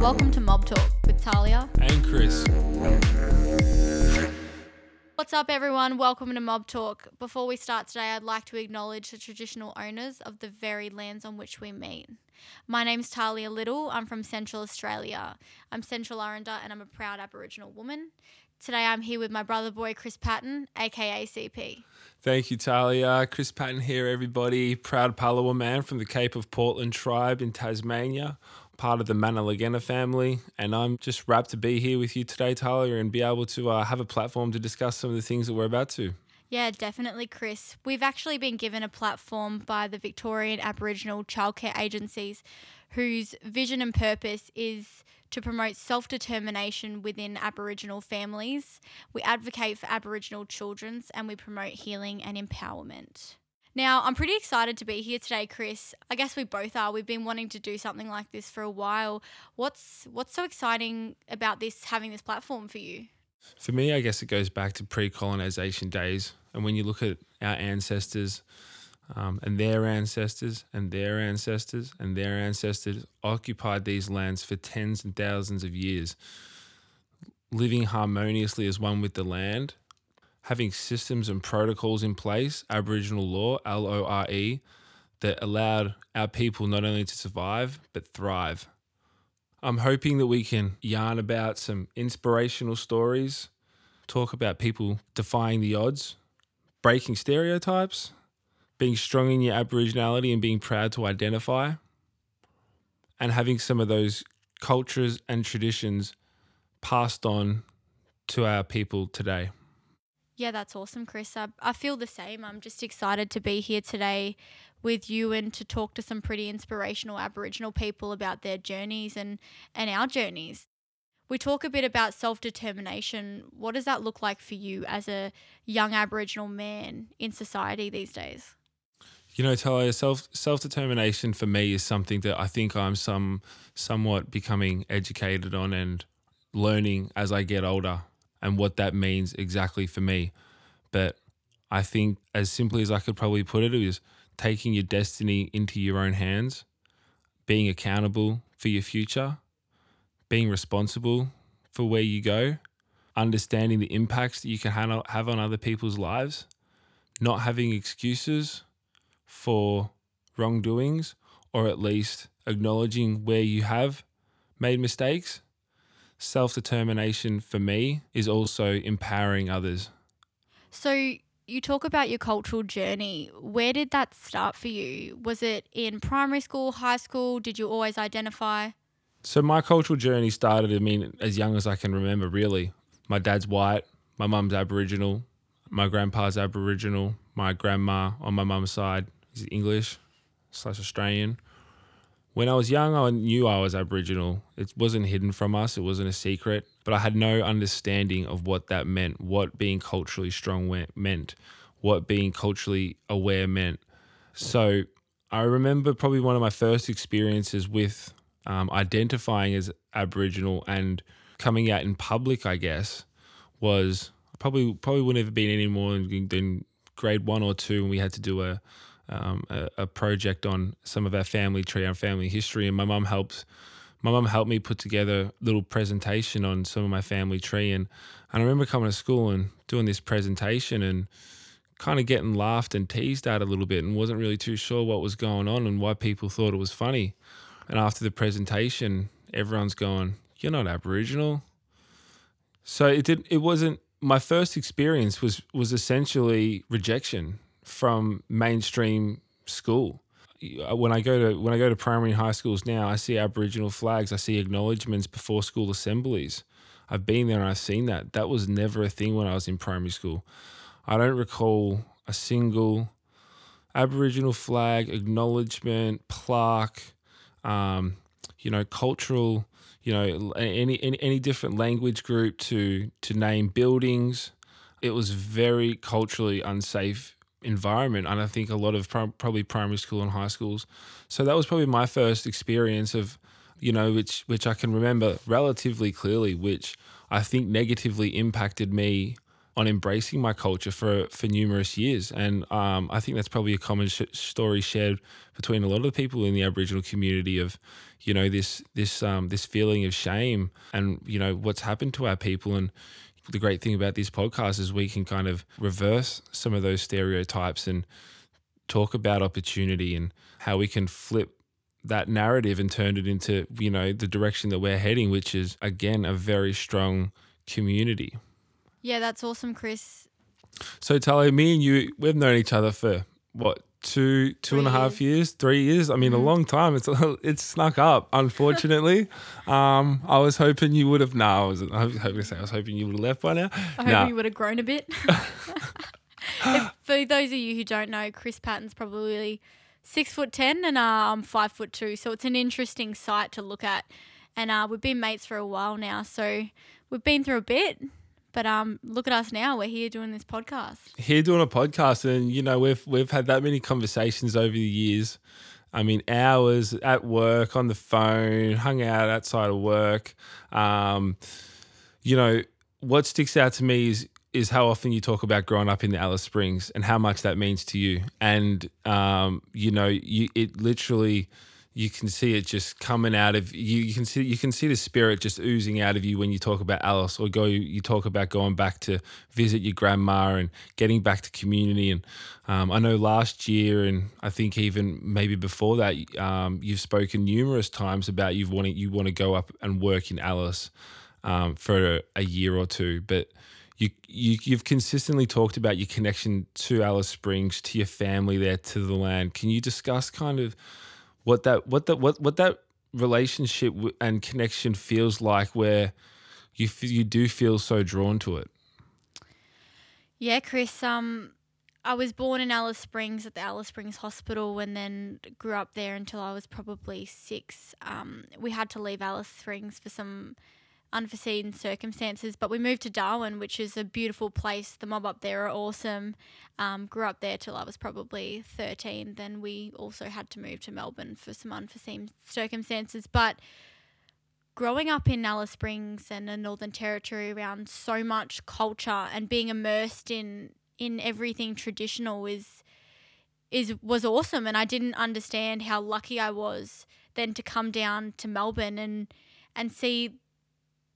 Welcome to Mob Talk with Talia. And Chris. What's up, everyone? Welcome to Mob Talk. Before we start today, I'd like to acknowledge the traditional owners of the very lands on which we meet. My name's Talia Little. I'm from Central Australia. I'm Central Arrernte and I'm a proud Aboriginal woman. Today I'm here with my brother boy Chris Patton, aka CP. Thank you, Talia. Chris Patton here, everybody. Proud Palawa man from the Cape of Portland tribe in Tasmania, part of the Mannalargenna family. And I'm just wrapped to be here with you today, Talia, and be able to uh, have a platform to discuss some of the things that we're about to. Yeah, definitely, Chris. We've actually been given a platform by the Victorian Aboriginal childcare agencies whose vision and purpose is to promote self determination within Aboriginal families. We advocate for Aboriginal children's and we promote healing and empowerment. Now, I'm pretty excited to be here today, Chris. I guess we both are. We've been wanting to do something like this for a while. What's what's so exciting about this having this platform for you? For me, I guess it goes back to pre-colonization days, and when you look at our ancestors, um, and their ancestors and their ancestors and their ancestors occupied these lands for tens and thousands of years, living harmoniously as one with the land, having systems and protocols in place, Aboriginal law, L O R E, that allowed our people not only to survive, but thrive. I'm hoping that we can yarn about some inspirational stories, talk about people defying the odds, breaking stereotypes, being strong in your Aboriginality and being proud to identify, and having some of those cultures and traditions passed on to our people today. Yeah, that's awesome, Chris. I, I feel the same. I'm just excited to be here today with you and to talk to some pretty inspirational Aboriginal people about their journeys and, and our journeys. We talk a bit about self determination. What does that look like for you as a young Aboriginal man in society these days? You know, Talia, self self determination for me is something that I think I'm some somewhat becoming educated on and learning as I get older and what that means exactly for me. But I think as simply as I could probably put it, it is taking your destiny into your own hands, being accountable for your future, being responsible for where you go, understanding the impacts that you can have on other people's lives, not having excuses for wrongdoings or at least acknowledging where you have made mistakes. Self determination for me is also empowering others. So, you talk about your cultural journey. Where did that start for you? Was it in primary school, high school? Did you always identify? So, my cultural journey started, I mean, as young as I can remember, really. My dad's white, my mum's Aboriginal, my grandpa's Aboriginal, my grandma on my mum's side English slash Australian. When I was young, I knew I was Aboriginal. It wasn't hidden from us, it wasn't a secret, but I had no understanding of what that meant, what being culturally strong meant, what being culturally aware meant. So I remember probably one of my first experiences with um, identifying as Aboriginal and coming out in public, I guess, was probably probably wouldn't have been any more than grade one or two, and we had to do a um, a, a, project on some of our family tree, our family history, and my mum helped. My mum helped me put together a little presentation on some of my family tree, and, and I remember coming to school and doing this presentation and kind of getting laughed and teased at a little bit, and wasn't really too sure what was going on and why people thought it was funny. And after the presentation, everyone's going, "You're not Aboriginal." So it did. It wasn't my first experience was was essentially rejection from mainstream school. When I go to when I go to primary high schools now, I see Aboriginal flags. I see acknowledgements before school assemblies. I've been there and I've seen that. That was never a thing when I was in primary school. I don't recall a single Aboriginal flag acknowledgement plaque. Um, you know, cultural. You know, any, any any different language group to to name buildings. It was very culturally unsafe environment and i think a lot of probably primary school and high schools so that was probably my first experience of you know which which i can remember relatively clearly which i think negatively impacted me on embracing my culture for for numerous years, and um, I think that's probably a common sh- story shared between a lot of the people in the Aboriginal community of, you know, this this um, this feeling of shame and you know what's happened to our people and. The great thing about this podcast is we can kind of reverse some of those stereotypes and talk about opportunity and how we can flip that narrative and turn it into you know the direction that we're heading which is again a very strong community Yeah, that's awesome, Chris. so Tali, me and you we've known each other for what two two and a half years. three years i mean a Mhm. long time it's it's snuck up unfortunately um i was hoping you would have no i was i was hoping to say i was hoping you would have left by now I hope you would have grown a bit. if, for those of you who don't know, Chris Patton's probably six foot ten, and uh, I'm five foot two. So it's an interesting sight to look at. And uh, we've been mates for a while now, so we've been through a bit. But um, look at us now. We're here doing this podcast. here doing a podcast and you know we've we've had that many conversations over the years i mean hours at work on the phone hung out outside of work um, you know what sticks out to me is is how often you talk about growing up in the alice springs and how much that means to you and um, you know you it literally you can see it just coming out of you. You can see you can see the spirit just oozing out of you when you talk about Alice or go. You talk about going back to visit your grandma and getting back to community. And um, I know last year, and I think even maybe before that, um, you've spoken numerous times about you wanting you want to go up and work in Alice um, for a year or two, but. You, you you've consistently talked about your connection to Alice Springs, to your family there, to the land. Can you discuss kind of what that what that what what that relationship and connection feels like where you you do feel so drawn to it Yeah, Chris. Um, I was born in Alice Springs at the Alice Springs Hospital, and then grew up there until I was probably six. Um, we had to leave Alice Springs for some unforeseen circumstances, but we moved to Darwin, which is a beautiful place. The mob up there are awesome. Um, grew up there till I was probably thirteen. Then we also had to move to Melbourne for some unforeseen circumstances, but. Growing up in Alice Springs and the Northern Territory around so much culture and being immersed in in everything traditional is is was awesome and I didn't understand how lucky I was then to come down to Melbourne and and see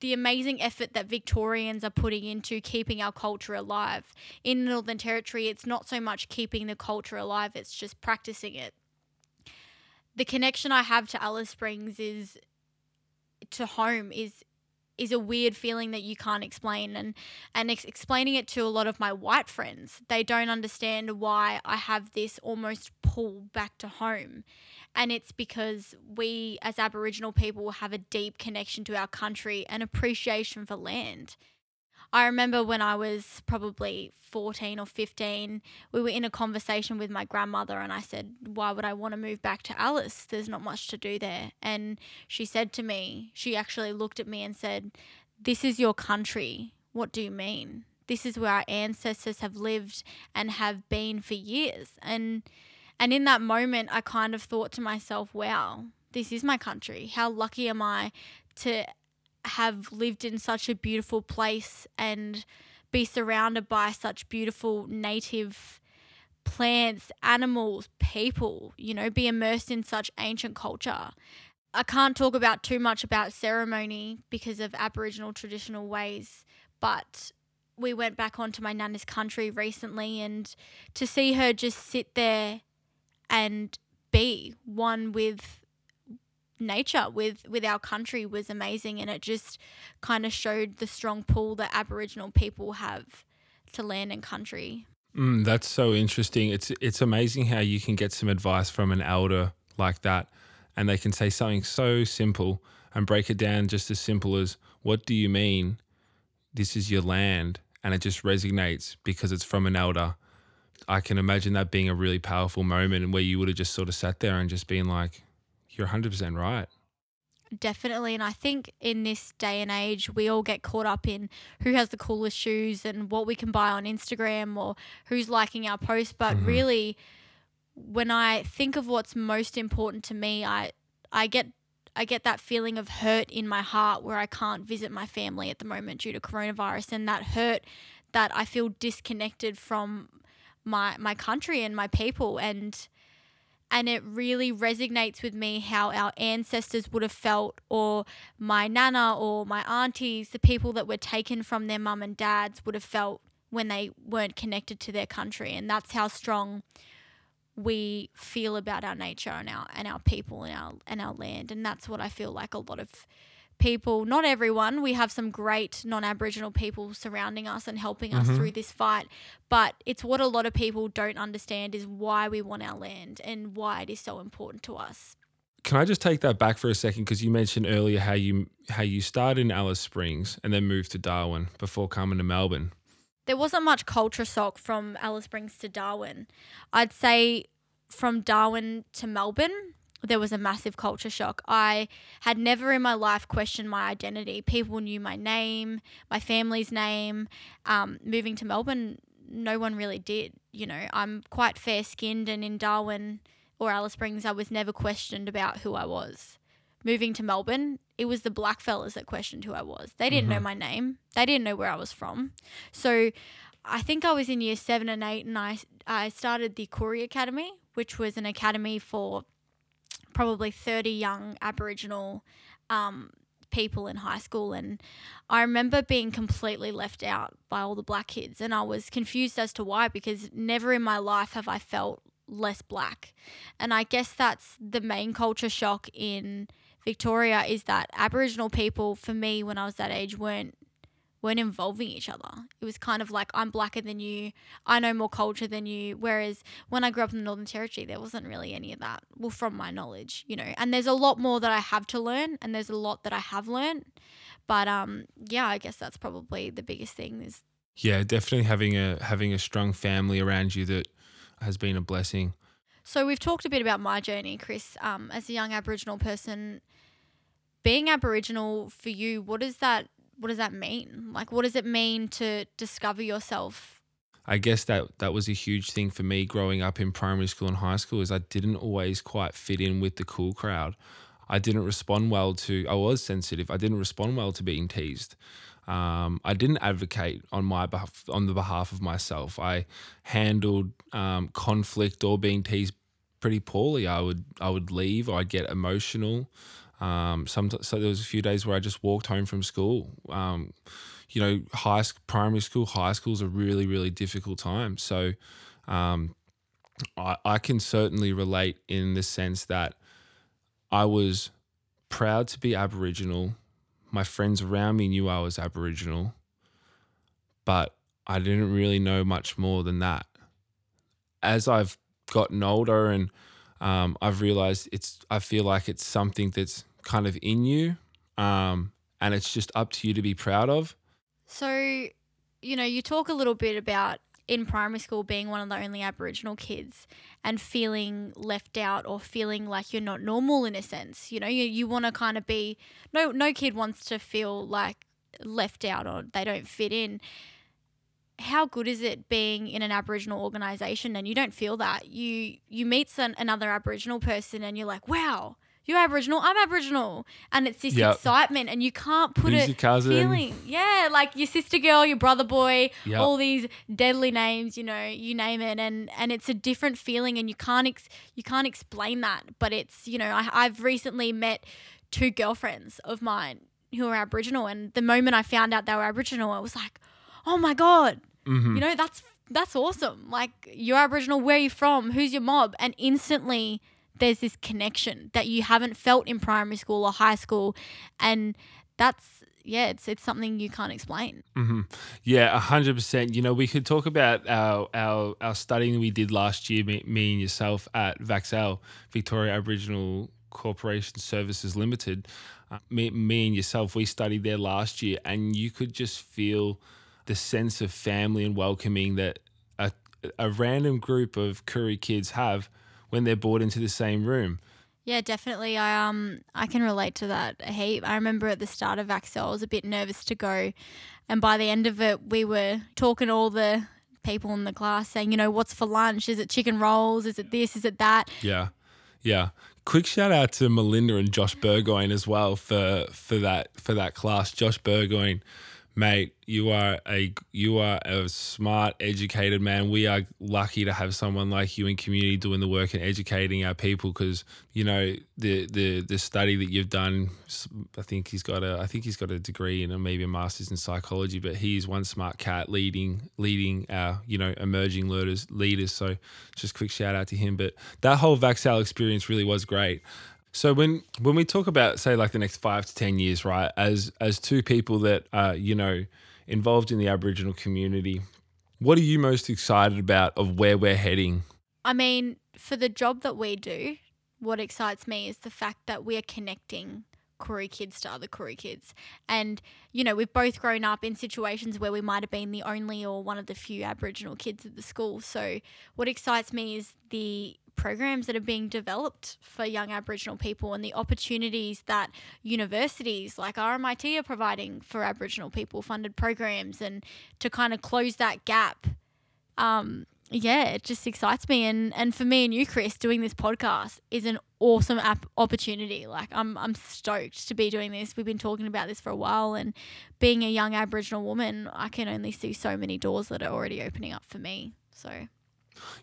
the amazing effort that Victorians are putting into keeping our culture alive. In Northern Territory, it's not so much keeping the culture alive, it's just practicing it. The connection I have to Alice Springs is to home is is a weird feeling that you can't explain and and ex- explaining it to a lot of my white friends they don't understand why i have this almost pull back to home. And it's because we as aboriginal people have a deep connection to our country and appreciation for land i remember when i was probably 14 or 15 we were in a conversation with my grandmother and i said why would i want to move back to alice there's not much to do there and she said to me, she actually looked at me and said, This is your country. What do you mean? This is where our ancestors have lived and have been for years. And and in that moment I kind of thought to myself, wow, this is my country. How lucky am I to have lived in such a beautiful place and be surrounded by such beautiful native plants, animals, people, you know, be immersed in such ancient culture. I can't talk about too much about ceremony because of Aboriginal traditional ways, but we went back onto my nana's country recently and to see her just sit there and be one with nature with with our country was amazing and it just kind of showed the strong pull that aboriginal people have to land and country Mm, that's so interesting. It's it's amazing how you can get some advice from an elder like that, and they can say something so simple and break it down just as simple as, "What do you mean? This is your land," and it just resonates because it's from an elder. I can imagine that being a really powerful moment where you would have just sort of sat there and just been like, "You're 100 percent right." Definitely. And I think in this day and age, we all get caught up in who has the coolest shoes and what we can buy on Instagram or who's liking our post. But Mhm. really, when I think of what's most important to me, I, I get. I get that feeling of hurt in my heart where I can't visit my family at the moment due to coronavirus, and that hurt that I feel disconnected from my my country and my people and and it really resonates with me how our ancestors would have felt or my nana or my aunties the people that were taken from their mum and dads would have felt when they weren't connected to their country. And that's how strong we feel about our nature and our and our people and our and our land. And that's what I feel like a lot of people, not everyone, we have some great non Aboriginal people surrounding us and helping us Mhm. through this fight. But it's what a lot of people don't understand is why we want our land and why it is so important to us. Can I just take that back for a second because you mentioned earlier how you how you started in Alice Springs and then moved to Darwin before coming to Melbourne. There wasn't much culture shock from Alice Springs to Darwin. I'd say from Darwin to Melbourne, there was a massive culture shock. I had never in my life questioned my identity. People knew my name, my family's name. Um, moving to Melbourne, no one really did. You know, I'm quite fair skinned, and in Darwin or Alice Springs, I was never questioned about who I was. Moving to Melbourne, it was the black fellas that questioned who I was. They didn't know my name, they didn't know where I was from. So I think I was in year seven and eight, and I, I started the Koori Academy, which was an academy for probably 30 young Aboriginal um, people in high school. And I remember being completely left out by all the black kids. And I was confused as to why, because never in my life have I felt less black. And I guess that's the main culture shock in Victoria is that Aboriginal people, for me, when I was that age, weren't weren't involving each other. It was kind of like I'm blacker than you, I know more culture than you. Whereas when I grew up in the Northern Territory, there wasn't really any of that. Well, from my knowledge, you know. And there's a lot more that I have to learn, and there's a lot that I have learned. But um, yeah, I guess that's probably the biggest thing. Is Yeah, definitely having a having a strong family around you that has been a blessing. so we've talked a bit about my journey, Chris. Um, as a young Aboriginal person, being Aboriginal for you, what does that what does that mean? Like, what does it mean to discover yourself I guess that that was a huge thing for me growing up in primary school and high school is I didn't always quite fit in with the cool crowd. I didn't respond well to I was sensitive. I didn't respond well to being teased. Um, I didn't advocate on my behalf, on the behalf of myself. I handled um, conflict or being teased pretty poorly. I would I would leave. I'd get emotional. Um, some, so there was a few days where I just walked home from school. Um, you know, high sc- primary school, high school is a really really difficult time. So um, I, I can certainly relate in the sense that I was proud to be Aboriginal. My friends around me knew I was Aboriginal, but I didn't really know much more than that. As I've gotten older and um, I've realized it's, I feel like it's something that's kind of in you um, and it's just up to you to be proud of. So, you know, you talk a little bit about in primary school being one of the only Aboriginal kids and feeling left out or feeling like you're not normal in a sense. You know, you, you want to kind of be no no kid wants to feel like left out or they don't fit in. How good is it being in an Aboriginal organization and you don't feel that? You you meet some, another Aboriginal person and you're like, wow, you're Aboriginal, I'm Aboriginal, and it's this Yep. excitement and you can't put Who's it feeling. Yeah, like your sister girl, your brother boy, Yep. all these deadly names, you know, you name it, and and it's a different feeling, and you can't ex- you can't explain that. But it's you know, I, I've recently met two girlfriends of mine who are Aboriginal, and the moment I found out they were Aboriginal, I was like, oh my god, Mhm. you know, that's that's awesome. Like you're Aboriginal, where are you from? Who's your mob? And instantly there's this connection that you haven't felt in primary school or high school, and that's yeah, it's it's something you can't explain. hmm Yeah, a hundred percent. You know, we could talk about our our our studying we did last year, me, me and yourself at VACSAL, Victoria Aboriginal Corporation Services Limited. Uh, me, me and yourself, we studied there last year, and you could just feel the sense of family and welcoming that a a random group of Koori kids have when they're brought into the same room. Yeah, definitely. I um I can relate to that a heap. I remember at the start of Axel, I was a bit nervous to go, and by the end of it, we were talking to all the people in the class, saying, you know, what's for lunch? Is it chicken rolls? Is it this? Is it that? Yeah, yeah. Quick shout out to Melinda and Josh Burgoyne as well for for that for that class. Josh Burgoyne, mate, you are a you are a smart, educated man. We are lucky to have someone like you in community doing the work and educating our people. Because you know the the the study that you've done, I think he's got a I think he's got a degree and maybe a master's in psychology. But he is one smart cat leading leading our you know emerging leaders leaders. So just quick shout out to him. But that whole VACSAL experience really was great. So when when we talk about say like the next five to ten years, right, as as two people that are you know involved in the Aboriginal community, what are you most excited about of where we're heading? I mean, for the job that we do, what excites me is the fact that we are connecting Koori kids to other Koori kids. And, you know, we've both grown up in situations where we might have been the only or one of the few Aboriginal kids at the school. So, what excites me is the programs that are being developed for young Aboriginal people and the opportunities that universities like RMIT are providing for Aboriginal people funded programs and to kind of close that gap. Um, yeah, it just excites me. And, and for me and you, Chris, doing this podcast is an awesome opportunity. Like I'm, I'm stoked to be doing this. We've been talking about this for a while and being a young Aboriginal woman, I can only see so many doors that are already opening up for me. So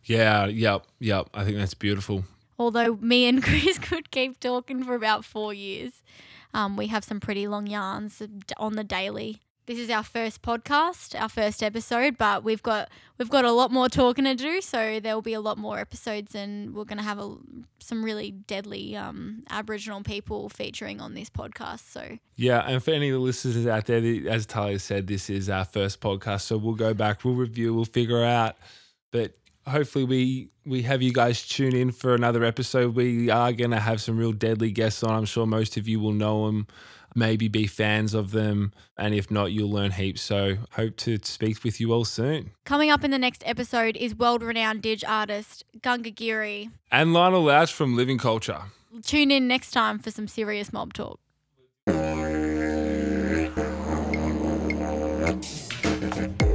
yeah, yep, yep. I think that's beautiful. Although me and Chris could keep talking for about four years, um, we have some pretty long yarns on the daily. This is our first podcast, our first episode, but we've got we've got a lot more talking to do. So there will be a lot more episodes, and we're going to have a, some really deadly um, Aboriginal people featuring on this podcast. So yeah, and for any of the listeners out there, as Talia said, this is our first podcast, so we'll go back, we'll review, we'll figure out. But hopefully we we have you guys tune in for another episode. We are going to have some real deadly guests on. I'm sure most of you will know them, maybe be fans of them, and if not, you'll learn heaps. So hope to speak with you all soon. Coming up in the next episode is world-renowned Dig artist Gunga Giri and Lionel Louch from Living Culture. Tune in next time for some serious mob talk.